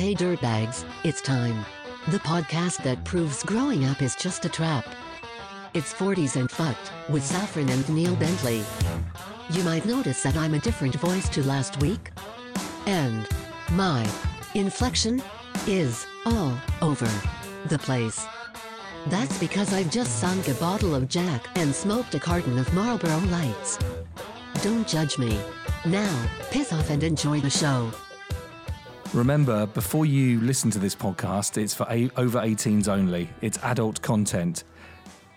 Hey dirtbags, it's time. The podcast that proves growing up is just a trap. It's 40s and fucked, with Saffron and Neil Bentley. You might notice that I'm a different voice to last week. And my inflection is all over the place. That's because I've just sunk a bottle of Jack and smoked a carton of Marlboro Lights. Don't judge me. Now, piss off and enjoy the show. Remember, before you listen to this podcast, it's for a- over 18s only. It's adult content.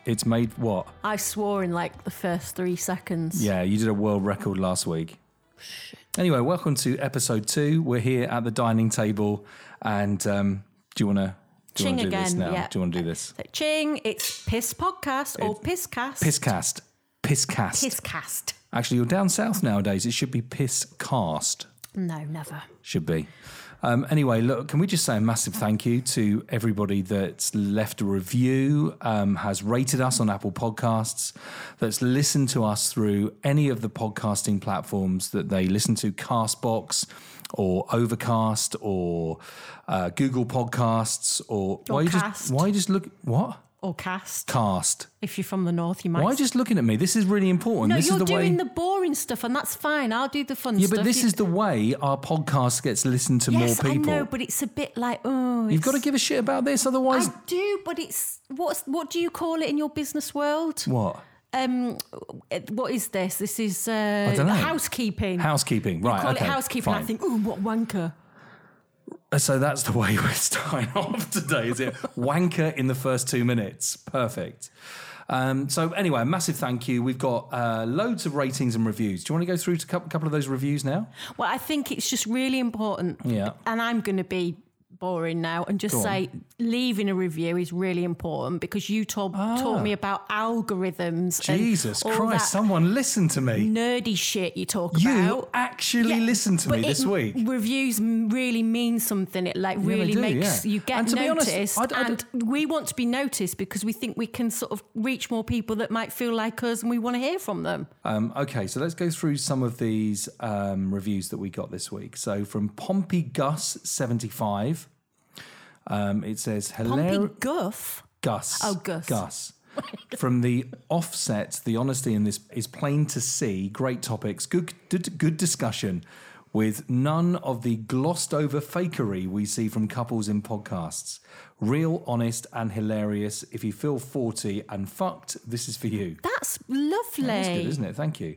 It's made what? I swore in like the first three seconds. Yeah, you did a world record last week. Anyway, welcome to episode two. We're here at the dining table, and um, do you want to do you Ching want to do this again, now? yeah. Do you want to do this? So, ching, it's Piss Podcast or Pisscast. Pisscast. Pisscast. Pisscast. Actually, you're down south nowadays. It should be Pisscast. No, never. Should be. Um, anyway, look, can we just say a massive thank you to everybody that's left a review, um, has rated us on Apple Podcasts, that's listened to us through any of the podcasting platforms that they listen to, Castbox or Overcast or uh, Google Podcasts or, why you just why you just look what Or cast. cast? If you're from the north, you might. Why are you just looking at me? This is really important. no, this you're is the doing way. the boring stuff, and that's fine. I'll do the fun stuff. yeah, stuff. but this You- is the way our podcast gets listened to yes, more people. I know, but it's a bit like oh, You've got to give a shit about this, otherwise, I do, but it's what's what do you call it in your business world? what? Um, what is this? This is uh, housekeeping. Housekeeping, right? I call okay, it housekeeping. I think, oh, what wanker. So that's the way we're starting off today, is it? Wanker in the first two minutes. Perfect. Um, so anyway, a massive thank you. We've got uh, loads of ratings and reviews. Do you want to go through to a couple, couple of those reviews now? Well, I think it's just really important. Yeah. And I'm going to be boring now and just say leaving a review is really important because you told, taught me about algorithms. Ah. Jesus Christ, someone listen to me. nerdy shit you talk You about. actually Yeah, listened to me this week. Reviews really mean something. It like really do, makes yeah. you get And to be honest, noticed, I'd- I'd- and we want to be noticed because we think we can sort of reach more people that might feel like us, and we want to hear from them. Um, okay, so let's go through some of these um, reviews that we got this week. So from Pompey Gus seventy five, um, it says hilarious. Pompey Guff. Gus. Oh, Gus. Gus. From the offset, the honesty in this is plain to see. Great topics, good, good, good discussion, with none of the glossed over fakery we see from couples in podcasts. Real, honest, and hilarious. If you feel 40 and fucked, this is for you. That's lovely. That's good, isn't it? Thank you.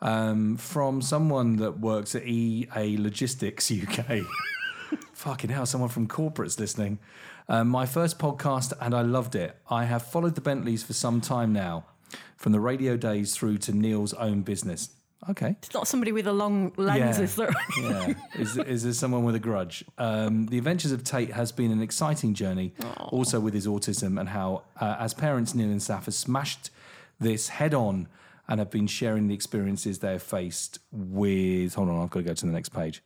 Um, from someone that works at EA Logistics UK. Fucking hell, someone from corporate's listening. Um, my first podcast, and I loved it. I have followed the Bentleys for some time now, from the radio days through to Neil's own business. Okay. It's not somebody with a long lenses. that- yeah. Is, is there someone with a grudge? Um, the Adventures of Tate has been an exciting journey, also with his autism and how, uh, as parents, Neil and Saf have smashed this head on and have been sharing the experiences they have faced with. Hold on, I've got to go to the next page.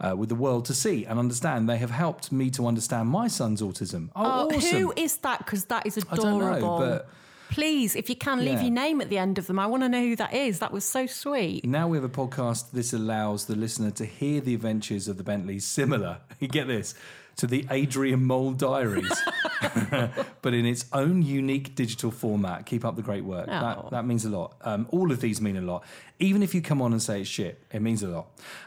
Uh, with the world to see and understand. They have helped me to understand my son's autism. Oh, Oh, awesome. Who is that? Because that is adorable. I don't know, but- Please, if you can, leave Yeah. your name at the end of them. I want to know who that is. That was so sweet. Now we have a podcast. This allows the listener to hear the adventures of the Bentleys, similar, you get this, to the Adrian Mole Diaries, but in its own unique digital format. Keep up the great work. Oh. That, that means a lot. Um, all of these mean a lot. Even if you come on and say it's shit, it means a lot.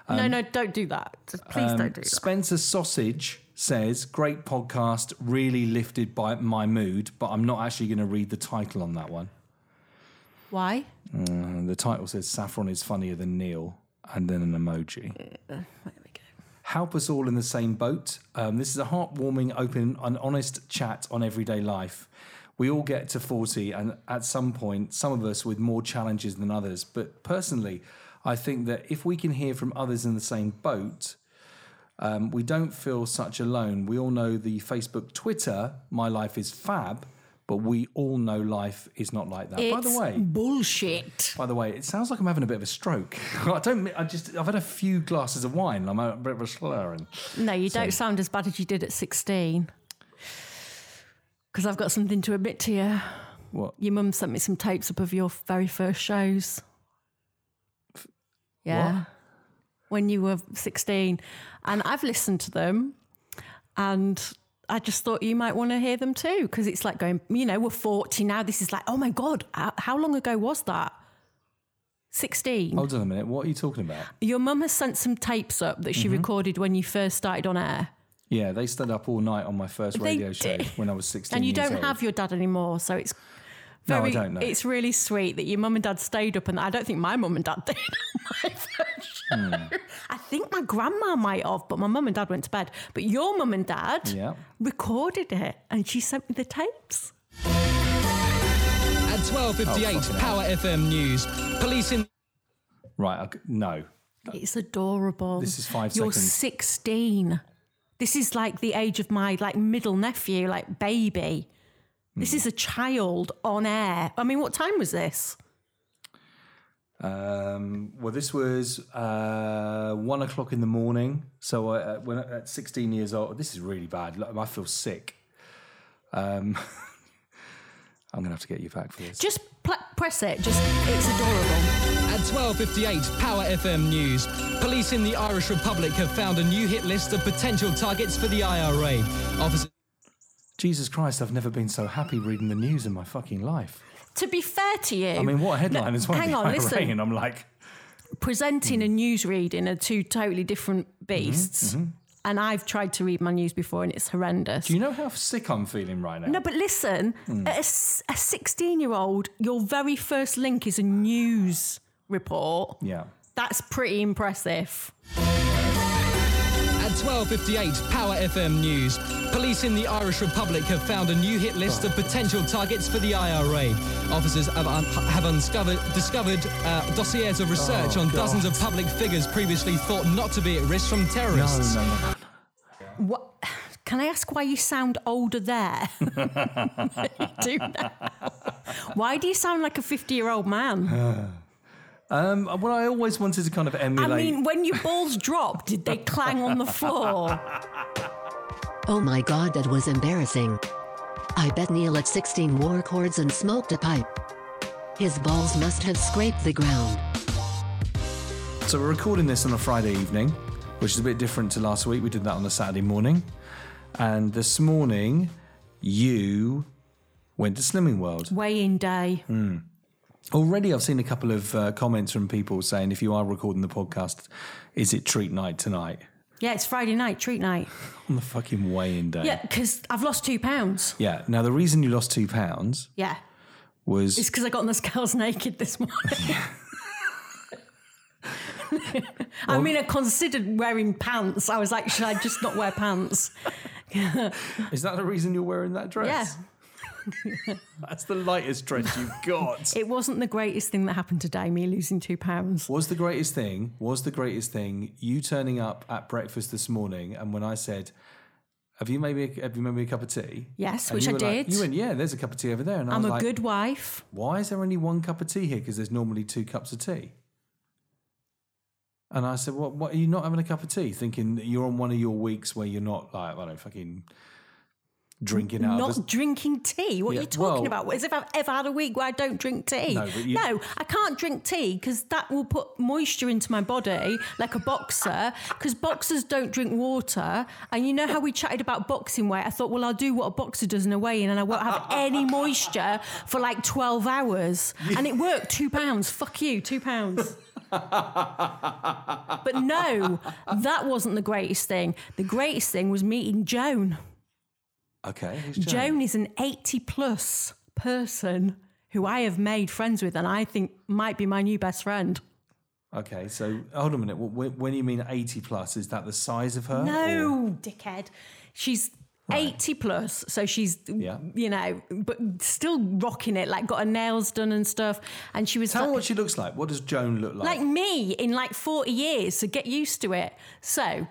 no, no, don't do that. Just Please Um, don't do that. Spencer Sausage says, great podcast, really lifted by my mood, but I'm not actually going to read the title on that one. Why? And the title says, Saffron is funnier than Neil, and then an emoji. Go. Help us all in the same boat. Um, this is a heartwarming, open, and honest chat on everyday life. We all get to 40, and at some point, some of us with more challenges than others. But personally, I think that if we can hear from others in the same boat, um, we don't feel such alone. We all know the Facebook, Twitter, My Life is Fab, but we all know life is not like that. By the way, bullshit. by the way, it sounds like I'm having a bit of a stroke. I don't. I just. I've had a few glasses of wine. I'm a bit of a slurring. No, you don't sound as bad as you did at 16. Because I've got something to admit to you. What? Your mum sent me some tapes up of your very first shows. Yeah. When you were 16. And I've listened to them and I just thought you might want to hear them too because it's like going, you know, we're 40 now. This is like, oh my God, how, how long ago was that? 16. Hold on a minute. What are you talking about? Your mum has sent some tapes up that she Mm-hmm. recorded when you first started on air. Yeah, they stayed up all night on my first radio show when I was 16 And you don't old. have your dad anymore, so it's No, I very, don't know. It's really sweet that your mum and dad stayed up, and I don't think my mum and dad did my first show. Hmm. I think my grandma might have, but my mum and dad went to bed. But your mum and dad Yeah. recorded it, and she sent me the tapes. At 12.58, Oh, fucking Power FM News. Police in Right, okay, no. It's adorable. This is five You're seconds. 16. This is like the age of my like middle nephew, like baby. This is a child on air. I mean, what time was this? Um, well, this was uh, one o'clock in the morning. So I, uh, when at 16 years old, this is really bad. Like, I feel sick. Um, I'm gonna have to get you back for this. Just pl- press it. Just it's adorable. At 12.58, Power FM News. Police in the Irish Republic have found a new hit list of potential targets for the IRA. Officers Jesus Christ, I've never been so happy reading the news in my fucking life. To be fair to you, I mean, what a headline as well. Hang on, listen. And I'm like, Presenting and hmm. news reading are two totally different mm-hmm, beasts. Mm-hmm. And I've tried to read my news before, and it's horrendous. do you know how sick I'm feeling right now? No, but listen, hmm. s- a 16 year old, your very first link is a news report. Yeah. That's pretty impressive. At 12.58, Power FM News. Police in the Irish Republic have found a new hit list of potential targets for the IRA. Officers have, un- have uncovered, discovered uh, dossiers of research Oh, on God. dozens of public figures previously thought not to be at risk from terrorists. no, no. What? Can I ask why you sound older there? You do now. Why do you sound like a 50 year old man? Um, well, I always wanted to kind of emulate. I mean, when your balls dropped, did they clang on the floor? Oh my god, that was embarrassing. I bet Neil at 16 wore cords and smoked a pipe. His balls must have scraped the ground. So we're recording this on a Friday evening, which is a bit different to last week. We did that on a Saturday morning. And this morning, you went to Slimming World. Weigh in day. Already, I've seen a couple of uh, comments from people saying, if you are recording the podcast, is it treat night tonight? Yeah, it's Friday night, treat night. On the fucking weigh-in day. Yeah, because I've lost two pounds. Yeah. Now, the reason you lost two pounds Yeah. was It's because I got on the scales naked this morning. I mean, I considered wearing pants. I was like, should I just not wear pants? is that the reason you're wearing that dress? Yeah. That's the lightest dress you've got. It wasn't the greatest thing that happened today, me losing two pounds. Was the greatest thing, was the greatest thing you turning up at breakfast this morning and when I said, have you made me a, have you made me a cup of tea? Yes, And which you I were like- did. you went, yeah, there's a cup of tea over there. And I I'm was a like, good wife. why is there only one cup of tea here? Because there's normally two cups of tea. And I said, what, what, are you not having a cup of tea? Thinking you're on one of your weeks where you're not like, I don't know, fucking drinking out Not drinking tea. What Yeah, are you talking well- about? As if I've ever had a week where I don't drink tea. No, you- No, I can't drink tea because that will put moisture into my body like a boxer. Because boxers don't drink water. And you know how we chatted about boxing weight? I thought, well, I'll do what a boxer does in a weigh in and I won't have any moisture for like 12 hours. And it worked. Two pounds. Fuck you. Two pounds. but no, that wasn't the greatest thing. The greatest thing was meeting Joan. Okay. Joan? Joan is an 80 plus person who I have made friends with and I think might be my new best friend. Okay, so hold on a minute. When, when you mean 80 plus, is that the size of her? or- No, dickhead. She's 80 plus, so she's, Yeah. you know, but still rocking it, like got her nails done and stuff. And she was Tell me like, what she looks like. What does Joan look like? like me in like 40 years, so get used to it. So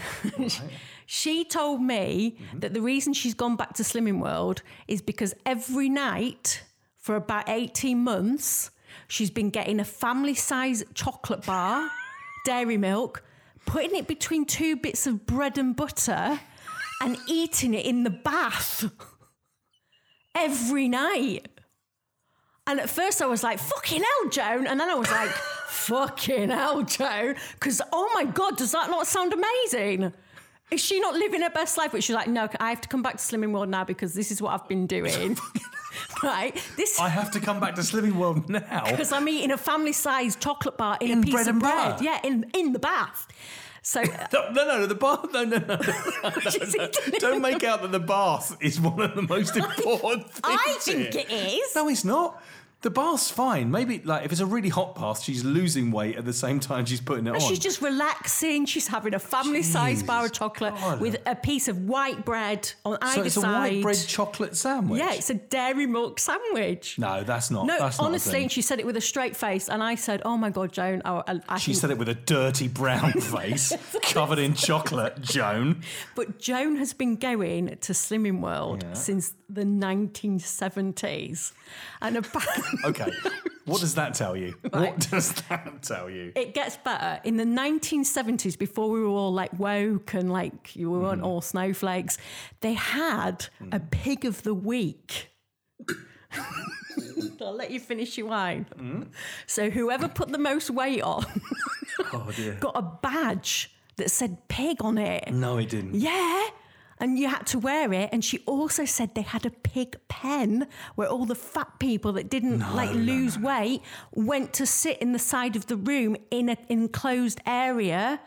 she told me Mm-hmm. that the reason she's gone back to Slimming World is because every night for about 18 months, she's been getting a family size chocolate bar, dairy milk, putting it between two bits of bread and butter, and eating it in the bath every night. And at first I was like, fucking hell, Joan. And then I was like, fucking hell, Joe. Because, oh my God, does that not sound amazing? Is she not living her best life? But she's like, no, I have to come back to Slimming World now because this is what I've been doing. right? This I have to come back to Slimming World now. because I'm eating a family-sized chocolate bar in, In a piece bread of and bread. butter? Yeah, in in the bath. So No, no, no, the bath. No, no, no. she's eating Don't make out that the bath is one of the most important things. I think here. it is. No, it's not. The bath's fine. Maybe like if it's a really hot bath, she's losing weight at the same time she's putting it on. She's just relaxing. She's having a family-sized bar of chocolate God. with a piece of white bread on so either side. So it's a white bread chocolate sandwich. yeah, it's a dairy milk sandwich. No, that's not. No, that's not honestly, thing. and she said it with a straight face, and I said, "Oh my god, Joan!" I, I, She said it with a dirty brown face covered in chocolate, Joan. But Joan has been going to Slimming World Yeah. since the 1970s, and apparently Okay. What does that tell you? What does that tell you? it gets better. In the 1970s, before we were all like woke and like you weren't Mm. all snowflakes, they had a pig of the week. I'll let you finish your wine. Mm. So whoever put the most weight on Oh got a badge that said pig on it. No, he didn't. Yeah. And you had to wear it. And she also said they had a pig pen where all the fat people that didn't like lose weight went to sit in the side of the room in an enclosed area.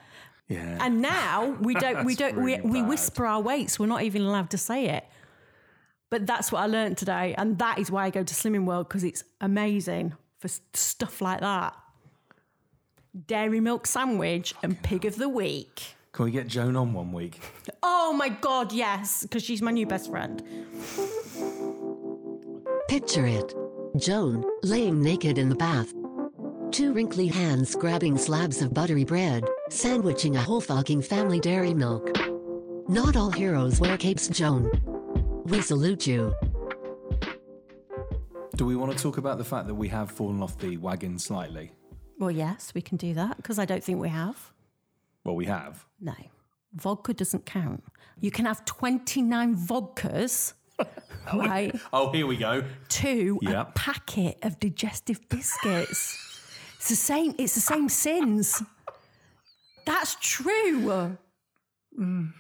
Yeah. And now we don't, we don't, we, really we bad. whisper our weights. We're not even allowed to say it. But that's what I learned today. And that is why I go to Slimming World because it's amazing for stuff like that. Dairy milk sandwich and pig of the week. Can we get Joan on one week? Oh my God, yes, because she's my new best friend. Picture it. Joan, laying naked in the bath. Two wrinkly hands grabbing slabs of buttery bread, sandwiching a whole fucking family dairy milk. Not all heroes wear capes, Joan. We salute you. Do we want to talk about the fact that we have fallen off the wagon slightly? Well, yes, we can do that because I don't think we have. Well, we have. No, vodka doesn't count. You can have 29 vodkas, oh, right, Oh, here we go. to a packet of digestive biscuits. it's the same, it's the same sins. That's true. Mm.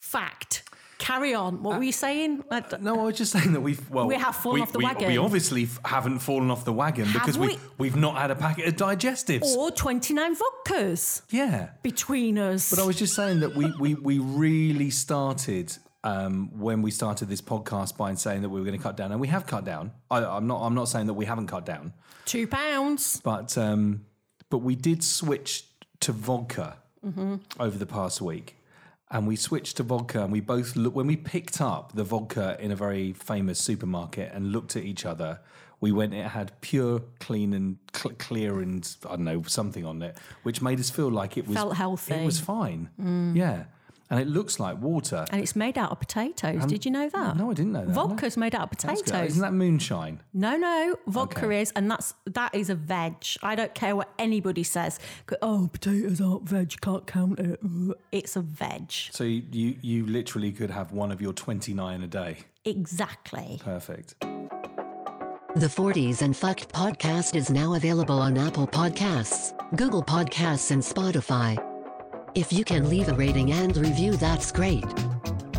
Fact. Carry on. What were you saying? I d- No, I was just saying that we've well We have fallen we, off the we, wagon. We obviously f- haven't fallen off the wagon because we, we? we've not had a packet of digestives. or 29 vodkas yeah, between us. but I was just saying that we we we really started um, when we started this podcast by saying that we were going to cut down, and we have cut down. I, I'm not I'm not saying that we haven't cut down, Two pounds. but um, but we did switch to vodka over the past week. And we switched to vodka, and we both look when we picked up the vodka in a very famous supermarket and looked at each other. We went; it had pure, clean, and cl- clear, and I don't know something on it, which made us feel like it was Felt healthy. It was fine, mm. yeah. And it looks like water. And it's made out of potatoes. Did you know that? no, I didn't know that. Vodka's made out of potatoes. Isn't that moonshine? No, no, vodka Okay. is, and that's that is a veg. I don't care what anybody says. Oh, potatoes aren't veg. You can't count it. It's a veg. So you, you you literally could have one of your twenty nine a day. Exactly. Perfect. The 40s and Fucked podcast is now available on Apple Podcasts, Google Podcasts, and Spotify. If you can leave a rating and review, that's great.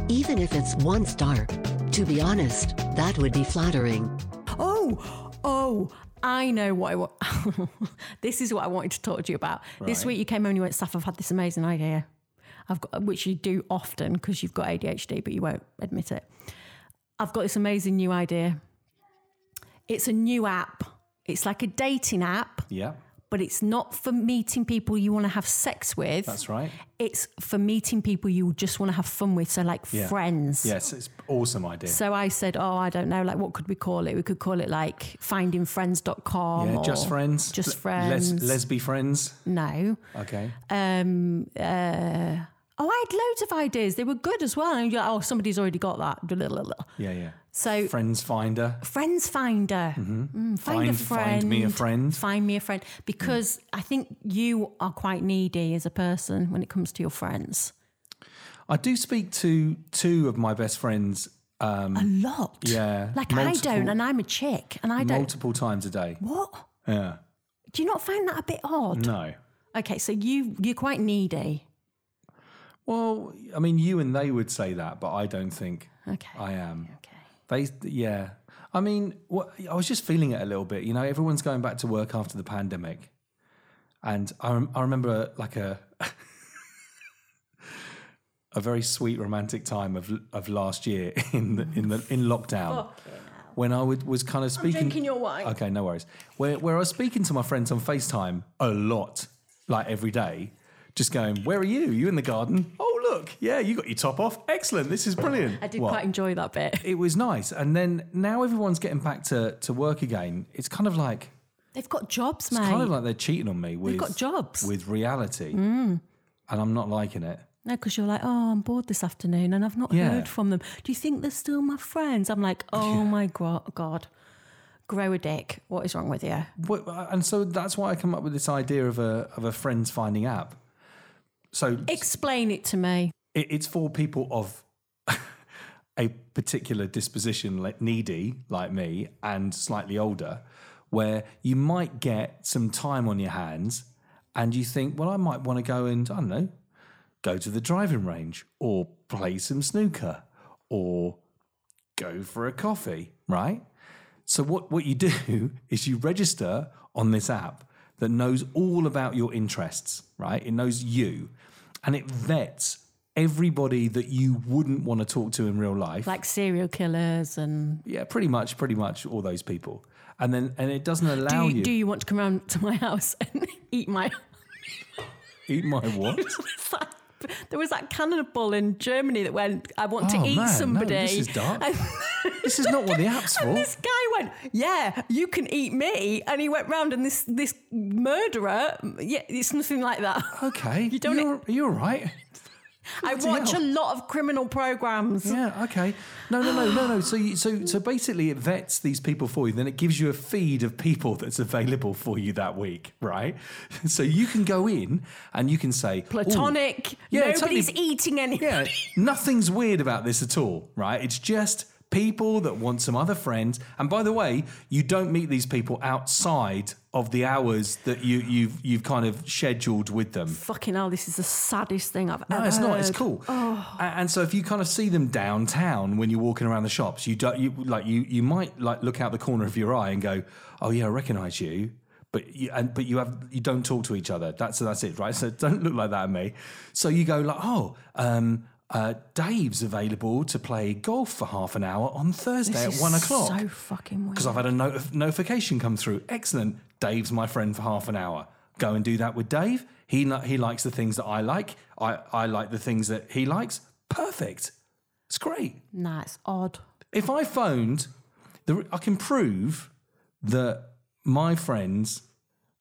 Even if it's one star. To be honest, that would be flattering. Oh, oh, I know what I want. this is what I wanted to talk to you about. This week you came home and you went, Steph, I've had this amazing idea. I've got, which you do often because you've got ADHD, but you won't admit it. I've got this amazing new idea. It's a new app. It's like a dating app, Yeah, but it's not for meeting people you want to have sex with. that's right. It's for meeting people you just want to have fun with. So, like Yeah. friends. Yes, it's awesome idea. So I said, oh, I don't know, like what could we call it? We could call it like findingfriends.com. yeah, just friends. Just Les- friends. lesby friends. no. Okay. Um, uh, oh, I had loads of ideas. They were good as well. And you're like, oh, somebody's already got that. Yeah, yeah. So Friends finder. Friends Finder. Mm, find, a friend. find me a friend. Find me a friend. Because I think you are quite needy as a person when it comes to your friends. I do speak to two of my best friends um, A lot. Yeah, Like I don't, and I'm a chick, and I don't. multiple times a day. What? Yeah. Do you not find that a bit odd? No. Okay, so you you're quite needy. Well, I mean, you and they would say that, but I don't think Okay. I am. Okay. They, yeah. I mean, what, I was just feeling it a little bit. You know, everyone's going back to work after the pandemic, and I, I remember like a a very sweet romantic time of of last year in the, in the in lockdown when I would, was kind of speaking. drinking your wine. Okay, no worries. Where where I was speaking to my friends on Facetime a lot, like every day, just going, "Where are you? You in the garden? Oh look, yeah, you got your top off. Excellent. This is brilliant." I did What? quite enjoy that bit. it was nice. And then now everyone's getting back to, to work again. It's kind of like They've got jobs, man. it's mate. kind of like they're cheating on me with got jobs. Mm. with reality, and I'm not liking it. No, because you're like, oh, I'm bored this afternoon and I've not Yeah. heard from them. Do you think they're still my friends? I'm like, oh my gro- God. Grow a dick. What is wrong with you? What- And so that's why I come up with this idea of a of a friends finding app. So Explain it to me. it, it's for people of a particular disposition, like needy, like me, and slightly older, where you might get some time on your hands, and you think, well, I might want to go and I don't know, go to the driving range, or play some snooker, or go for a coffee, right? So what what you do is you register on this app that knows all about your interests, right? It knows you, and it vets everybody that you wouldn't want to talk to in real life. Like serial killers and. yeah, pretty much, pretty much all those people. And then and it doesn't Do allow you, you, do you want to come round to my house and eat my. eat my what? there was that cannibal in Germany that went, I want Oh, to eat man, no, somebody. this is dark. And this is not what the app's for. this guy went, Yeah, you can eat me. And he went round and this this murderer, yeah, it's nothing like that. Okay, You don't- You're, are you all right? I watch hell. a lot of criminal programs. Yeah, okay. No, no, no, no, no. So, you, so, so basically, it vets these people for you. Then it gives you a feed of people that's available for you that week, right? So you can go in and you can say Platonic. Yeah, Nobody's totally. eating anything. Yeah, nothing's weird about this at all, right? It's just people that want some other friends. And by the way, you don't meet these people outside of the hours that you, you've you've kind of scheduled with them. Fucking hell, this is the saddest thing I've No, ever it's not. It's cool. A- And so if you kind of see them downtown when you're walking around the shops, you don't you like you you might like look out the corner of your eye and go, "Oh yeah, I recognise you." But you and but you have you don't talk to each other. That's that's it, right? So don't look like that at me. So you go like, "Oh, um, uh, Dave's available to play golf for half an hour on Thursday This at one o'clock." So fucking weird. because I've had a not- notification come through. Excellent. Dave's my friend for half an hour. Go and do that with Dave. He li- he likes the things that I like. I, I like the things that he likes. Perfect. It's great. Nah, it's odd. If I phoned, the, I can prove that my friends,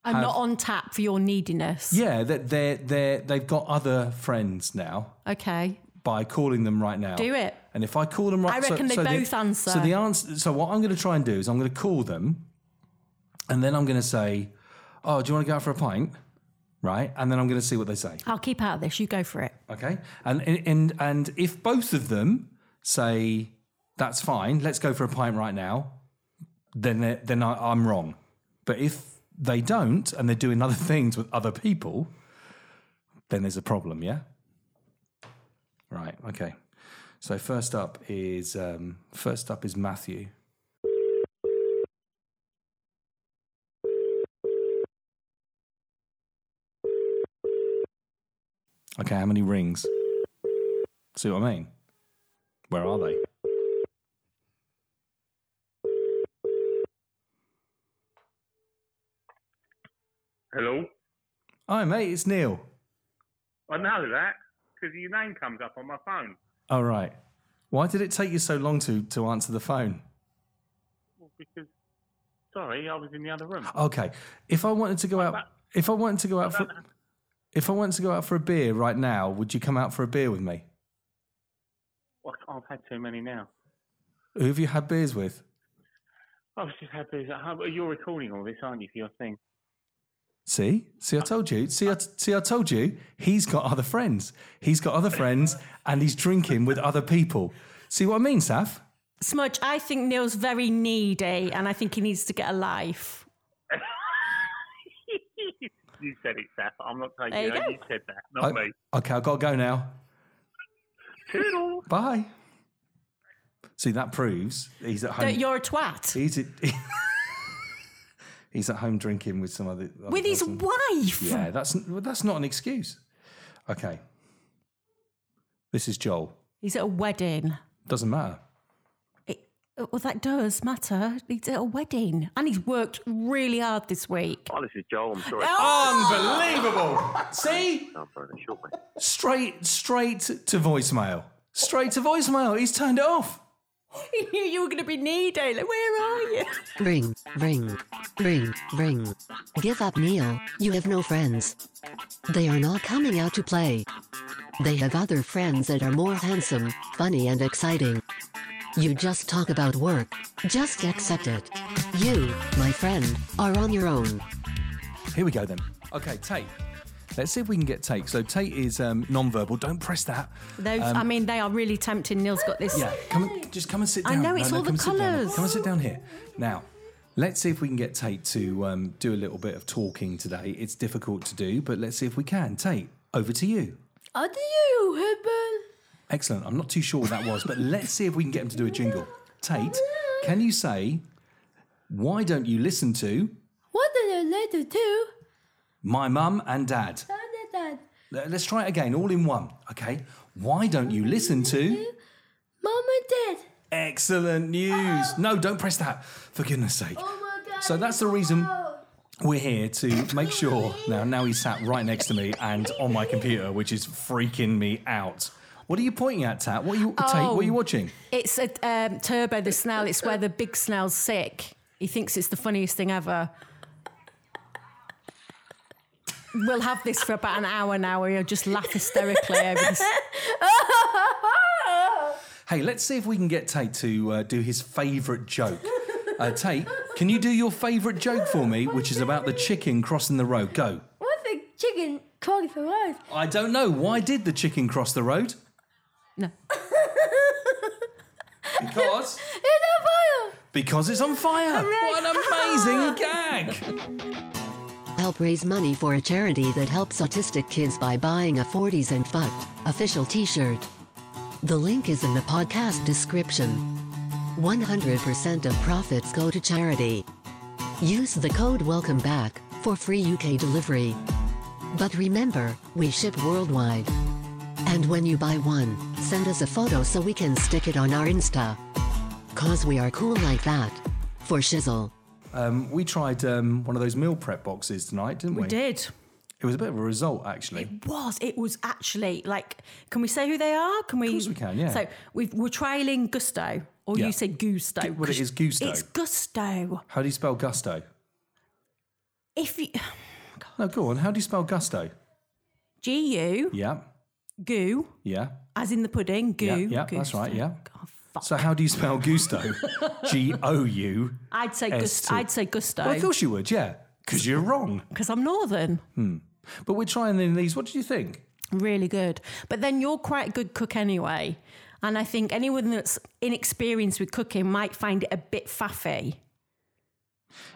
I'm Have- not on tap for your neediness. yeah, that they're they they've got other friends now Okay. By calling them right now. Do it. And if I call them right, I reckon they the- both answer. So the answer. So what I'm going to try and do is I'm going to call them, and then I'm going to say, "Oh, do you want to go out for a pint?" Right, and then I'm going to see what they say. I'll keep out of this. You go for it. Okay, and and and if both of them say that's fine, let's go for a pint right now, then then I, I'm wrong. But if they don't and they're doing other things with other people, then there's a problem. Yeah. Right. Okay. So first up is um, first up is Matthew. Okay, how many rings? See what I mean? Where are they? Hello? Hi, mate. It's Neil. I know that because your name comes up on my phone. All right. Why did it take you so long to to answer the phone? Well, because, sorry, I was in the other room. Okay. If I wanted to go out, if I wanted to go out for, if I wanted to go out for a beer right now, would you come out for a beer with me? Well, I've had too many now. Who have you had beers with? I've just had these at home. You're recording all this, aren't you, for your thing? See, see, I told you. See, I, see, I told you. He's got other friends. He's got other friends, and he's drinking with other people. See what I mean, Saf? Smudge, I think Neil's very needy and I think he needs to get a life. you said it, Saf. I'm not taking There you it. go. You said that, not I- me. okay, I've got to go now. Toodle. Bye. See, that proves he's at home. That you're a twat. He's at, he's at home drinking with some other, other With his wife. Yeah, that's that's not an excuse. Okay. This is Joel. He's at a wedding. Doesn't matter. It, well, that does matter. He's at a wedding. And he's worked really hard this week. Oh, this is Joel. I'm sorry. Oh. Unbelievable. See? I'm sorry, they shot me. Straight straight to voicemail. Straight to voicemail. He's turned it off. He knew you were going to be needy. Like, where are you? Ring, ring, ring, ring. Give up, Neil. You have no friends. They are not coming out to play. They have other friends that are more handsome, funny, and exciting. You just talk about work. Just accept it. You, my friend, are on your own. Here we go then. Okay, Tate. Let's see if we can get Tate. So Tate is um, non-verbal. Don't press that. Those, I mean, they are really tempting. Neil's got this. Um, Yeah, come and, just come and sit I know, it's all the come and sit down. colours. Come and sit down here. Now, let's see if we can get Tate to um, do a little bit of talking today. It's difficult to do, but let's see if we can. Tate, over to you. How do you, Helen? Excellent. I'm not too sure what that was, but let's see if we can get him to do a jingle. Tate, can you say, why don't you listen to What do you later to? My mum and dad? How did that? Let's try it again, all in one. Okay. Why don't you listen to? Mom and Dad. Excellent news. No, don't press that. For goodness sake. Oh my god. So that's the reason we're here to make sure. Now, now he's sat right next to me and on my computer, which is freaking me out. What are you pointing at, Tat? What are you, Tate, what are you Oh. watching? It's a um, Turbo the snail. It's where the big snail's sick. He thinks it's the funniest thing ever. We'll have this for about an hour now where you'll just laugh hysterically over this. Hey, let's see if we can get Tate to uh, do his favourite joke. Uh, Tate, can you do your favourite joke for me, which is about the chicken crossing the road? Go. What's the chicken calling for us? I don't know. Why did the chicken cross the road? No. Because. It's a fire! Because it's on fire. What an amazing gag. Help raise money for a charity that helps autistic kids by buying a 40s and fucked official t-shirt. The link is in the podcast description. 100% of profits go to charity. Use the code welcome back for free UK delivery. But remember, we ship worldwide. And when you buy one, send us a photo so we can stick it on our Insta. Cause we are cool like that. For shizzle. Um, we tried um, one of those meal prep boxes tonight, didn't we? We did. It was a bit of a result, actually. It was. It was actually like. Can we say who they are? Can we? Of course we can, yeah. So we've, we're trialing Gousto, or Yeah. you say Gusto? Gu- well, it is Gusto. It's Gusto. How do you spell gusto? If you No, go on. How do you spell gusto? G U Yeah, goo, yeah, as in the pudding, goo. yeah, yeah. That's right. Yeah. Oh, fuck. So how do you spell gusto? G O U. I'd say Gusto. I'd say Gusto Well, of course you would. Yeah, because you're wrong. because I'm northern. Hmm. But we're trying in these. What did you think? Really good. But then you're quite a good cook anyway. And I think anyone that's inexperienced with cooking might find it a bit faffy.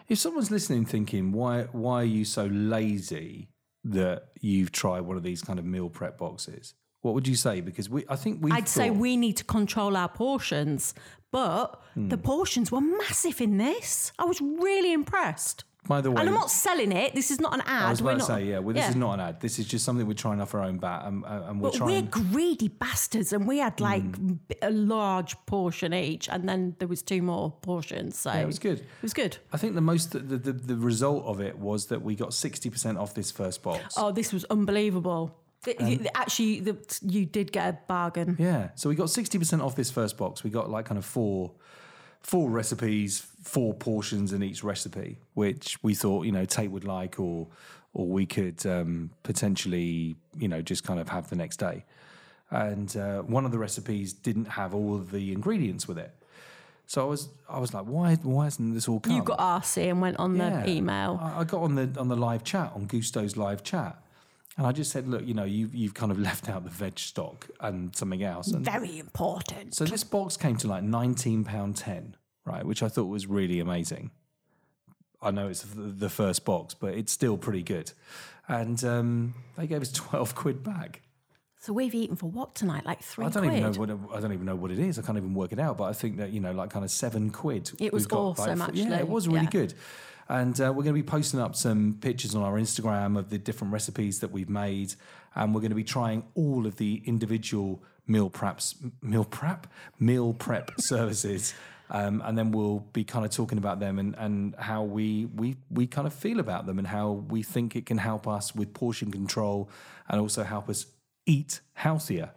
If someone's listening, thinking, why why are you so lazy that you've tried one of these kind of meal prep boxes? What would you say? Because we, I think we. I'd say we need to control our portions. But Hmm. the portions were massive in this. I was really impressed. By the way, And I'm not selling it. This is not an ad. I was We're about to not- say, yeah. Well, this is not an ad. This is just something we're trying off our own bat, and, uh, and we're But trying. we're greedy bastards, and we had like b- a large portion each, and then there was two more portions. So it was good. It was good. I think the most the, the the result of it was that we got sixty percent off this first box. Oh, this was unbelievable. It- it- Actually, the, you did get a bargain. Yeah, so we got sixty percent off this first box. We got like kind of four four recipes, four portions in each recipe, which we thought you know Tate would like, or or we could um, potentially you know just kind of have the next day. And uh, one of the recipes didn't have all of the ingredients with it. So I was, I was like, why, why hasn't this all come? You got RC and went on Yeah. the email. I, I got on the on the live chat on Gousto's live chat, and I just said, look, you know, you've you've kind of left out the veg stock and something else. And Very important. so this box came to like nineteen pound ten, right? Which I thought was really amazing. I know it's the first box, but it's still pretty good. And um, they gave us twelve quid back. So we've eaten for what tonight? Like three I don't quid. even know what it, I don't even know what it is. I can't even work it out. But I think that you know, like kind of seven quid. It was got, awesome, like, for- Yeah, it was really Yeah. good. And uh, we're going to be posting up some pictures on our Instagram of the different recipes that we've made, and we're going to be trying all of the individual meal preps, meal prep, meal prep services. Um, and then we'll be kind of talking about them and, and how we, we we kind of feel about them and how we think it can help us with portion control and also help us eat healthier.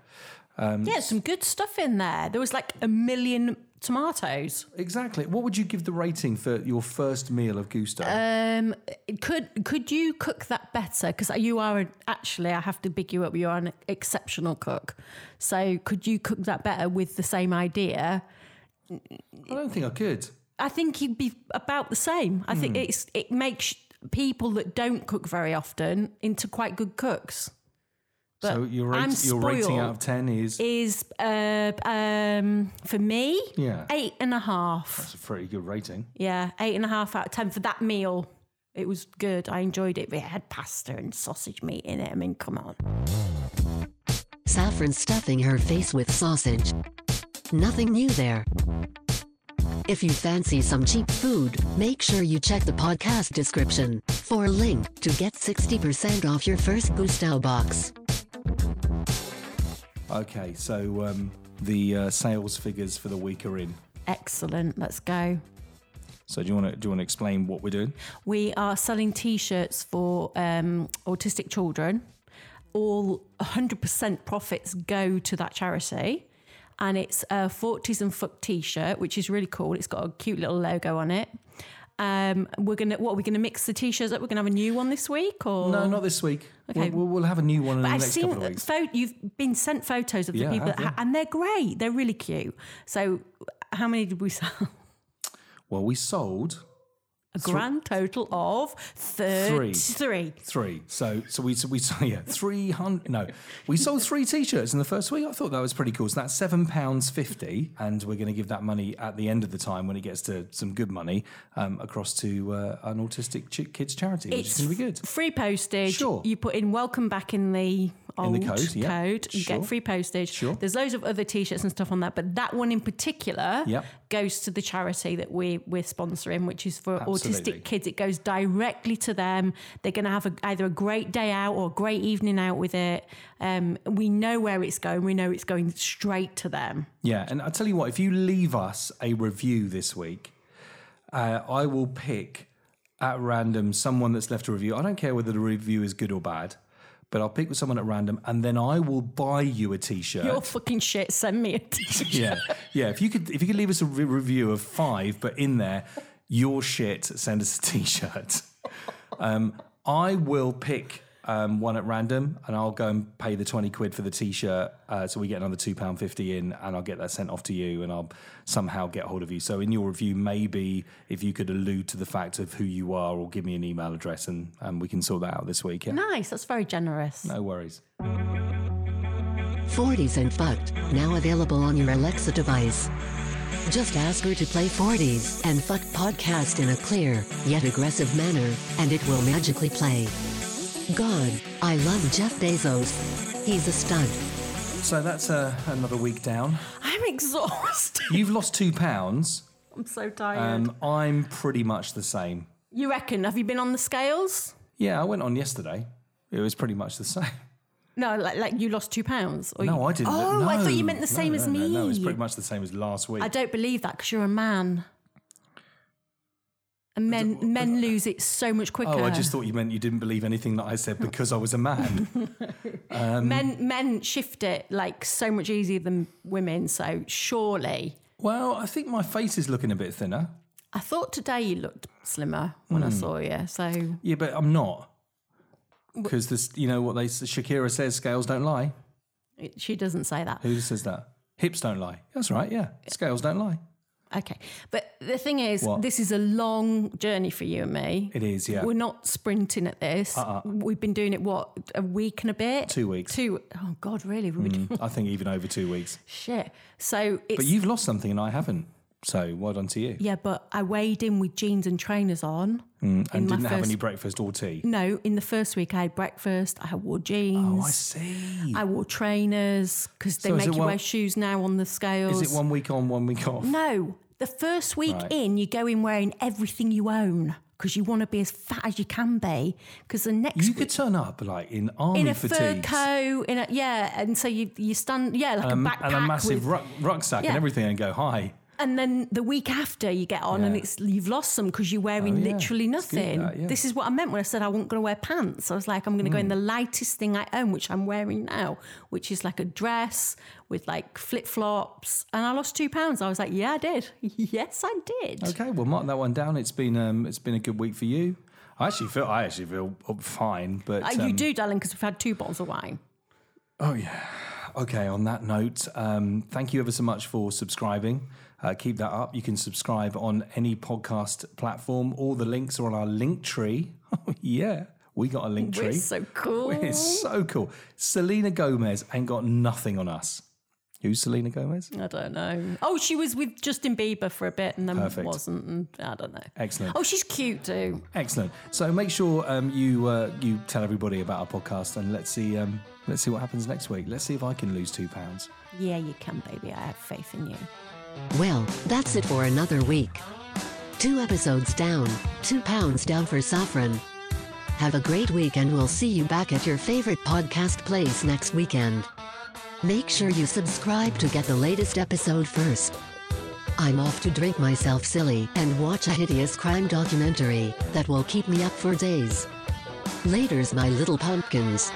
Yeah, some good stuff in there. There was like a million tomatoes. Exactly. What would you give the rating for your first meal of Gousto? Um, could could you cook that better? Because you are an, actually, I have to big you up. You are an exceptional cook. So could you cook that better with the same idea? I don't think I could. I think you'd be about the same. I Hmm. think it's it makes people that don't cook very often into quite good cooks. But so your, rate, your rating out of 10 is Is uh, um, for me Yeah. eight and a half. That's a pretty good rating. Yeah, eight and a half out of ten for that meal. It was good. I enjoyed it. It had pasta and sausage meat in it. I mean, come on. Saffron stuffing her face with sausage. Nothing new there. If you fancy some cheap food, make sure you check the podcast description for a link to get 60% off your first Gousto box. Okay, so um, the uh, sales figures for the week are in. Excellent. Let's go. So do you want to do you want to explain what we're doing? We are selling T-shirts for um, autistic children. All 100% profits go to that charity, and it's a 40s and fuck T-shirt, which is really cool. It's got a cute little logo on it. Um, we're gonna what? are We're gonna mix the T-shirts up. We're gonna have a new one this week, or No, not this week. Okay. We'll, we'll, have a new one in But the I've next seen couple of weeks. pho- you've been sent photos of the Yeah, people, have, that yeah. ha- and they're great. They're really cute. So, how many did we sell? Well, we sold A grand total of Three. 33. three. So so we so we yeah three hundred. No, we sold three t-shirts in the first week. I thought that was pretty cool. So that's seven pounds fifty, and we're going to give that money at the end of the time when it gets to some good money um, across to uh, an autistic ch- kids charity, which is It's going to be good. free postage. Sure. You put in welcome back in the In the old code, yeah. code. You Sure. get free postage. Sure. There's loads of other t-shirts and stuff on that, but that one in particular Yep. goes to the charity that we we're sponsoring, which is for Absolutely. Autistic kids. It goes directly to them. They're going to have a, either a great day out or a great evening out with it. Um, we know where it's going. We know it's going straight to them. Yeah, and I'll tell you what, if you leave us a review this week, uh, I will pick at random someone that's left a review. I don't care whether the review is good or bad, but I'll pick with someone at random, and then I will buy you a t-shirt. Your fucking shit. Send me a t-shirt. yeah, yeah. If you could, if you could leave us a re- review of five, but in there, your shit, send us a t-shirt. Um, I will pick um, one at random, and I'll go and pay the twenty quid for the t-shirt, uh, so we get another two pound fifty in, and I'll get that sent off to you, and I'll somehow get hold of you. So in your review, maybe if you could allude to the fact of who you are, or give me an email address, and, and we can sort that out this week. Yeah, Nice. That's very generous. no worries. 40s and Fucked, now available on your Alexa device. Just ask her to play 40s and fuck podcast in a clear, yet aggressive manner, and it will magically play. God, I love Jeff Bezos. He's a stud. So that's uh, another week down. I'm exhausted. You've lost two pounds. I'm so tired. Um, I'm pretty much the same. you reckon? Have you been on the scales? Yeah, I went on yesterday. It was pretty much the same. No, like, like you lost two pounds. Or No, you- I didn't. Oh, I thought you meant the same no, as no, me. No, it's pretty much the same as last week. I don't believe that because you're a man. And men men lose it so much quicker. oh, I just thought you meant you didn't believe anything that I said because I was a man. Um, men men shift it like so much easier than women. So surely, well, I think my face is looking a bit thinner. I thought today you looked slimmer when Hmm. I saw you. So Yeah, but I'm not. Because this, you know what they Shakira says, scales don't lie. she doesn't say that. Who says that? Hips don't lie. That's right. Yeah, scales don't lie. Okay, but the thing is, What? this is a long journey for you and me. It is. Yeah. We're not sprinting at this. Uh-uh. We've been doing it what a week and a bit. Two weeks. Two. Oh God, really? We've hmm. I think even over two weeks. shit. So it's But you've lost something and I haven't. So well done to you. Yeah, but I weighed in with jeans and trainers on. Mm, and didn't have first- any breakfast or tea. No, in the first week I had breakfast. I wore jeans. Oh, I see. I wore trainers because they So make you one- wear shoes now on the scales. Is it one week on, one week off? No, the first week Right. in, you go in wearing everything you own because you want to be as fat as you can be. Because the next You week, could turn up like in army in a fur fatigues coat, in a yeah, and so you you stand yeah like and, a a, backpack and a massive with, ruck, rucksack Yeah. and everything, and go hi. And then the week after you get on and it's you've lost some because you're wearing Oh, yeah. literally nothing. that, yeah. Mm. This is what I meant when I said I wasn't going to wear pants. I was like, I'm going to go in the lightest thing I own, which I'm wearing now, which is like a dress with like flip flops, and I lost two pounds. I was like, yeah, I did. yes, I did. Okay, well mark that one down. It's been um, it's been a good week for you. I actually feel I actually feel fine, but Uh, you um, do, darling, because we've had two bottles of wine. Oh yeah. Okay. On that note, um, thank you ever so much for subscribing. Uh, keep that up. You can subscribe on any podcast platform. All the links are on our link tree. Oh yeah, we got a link tree. We're so cool. It's so cool. Selena Gomez ain't got nothing on us. Who's Selena Gomez? I don't know. Oh, she was with Justin Bieber for a bit and then Perfect. wasn't. And I don't know. Excellent. Oh, she's cute too. Excellent. So make sure um, you uh, you tell everybody about our podcast, and let's see um, let's see what happens next week. Let's see if I can lose two pounds. Yeah, you can, baby. I have faith in you. Well, that's it for another week. Two episodes down, two pounds down for Saffron. Have a great week and we'll see you back at your favorite podcast place next weekend. Make sure you subscribe to get the latest episode first. I'm off to drink myself silly and watch a hideous crime documentary that will keep me up for days. Laters, my little pumpkins.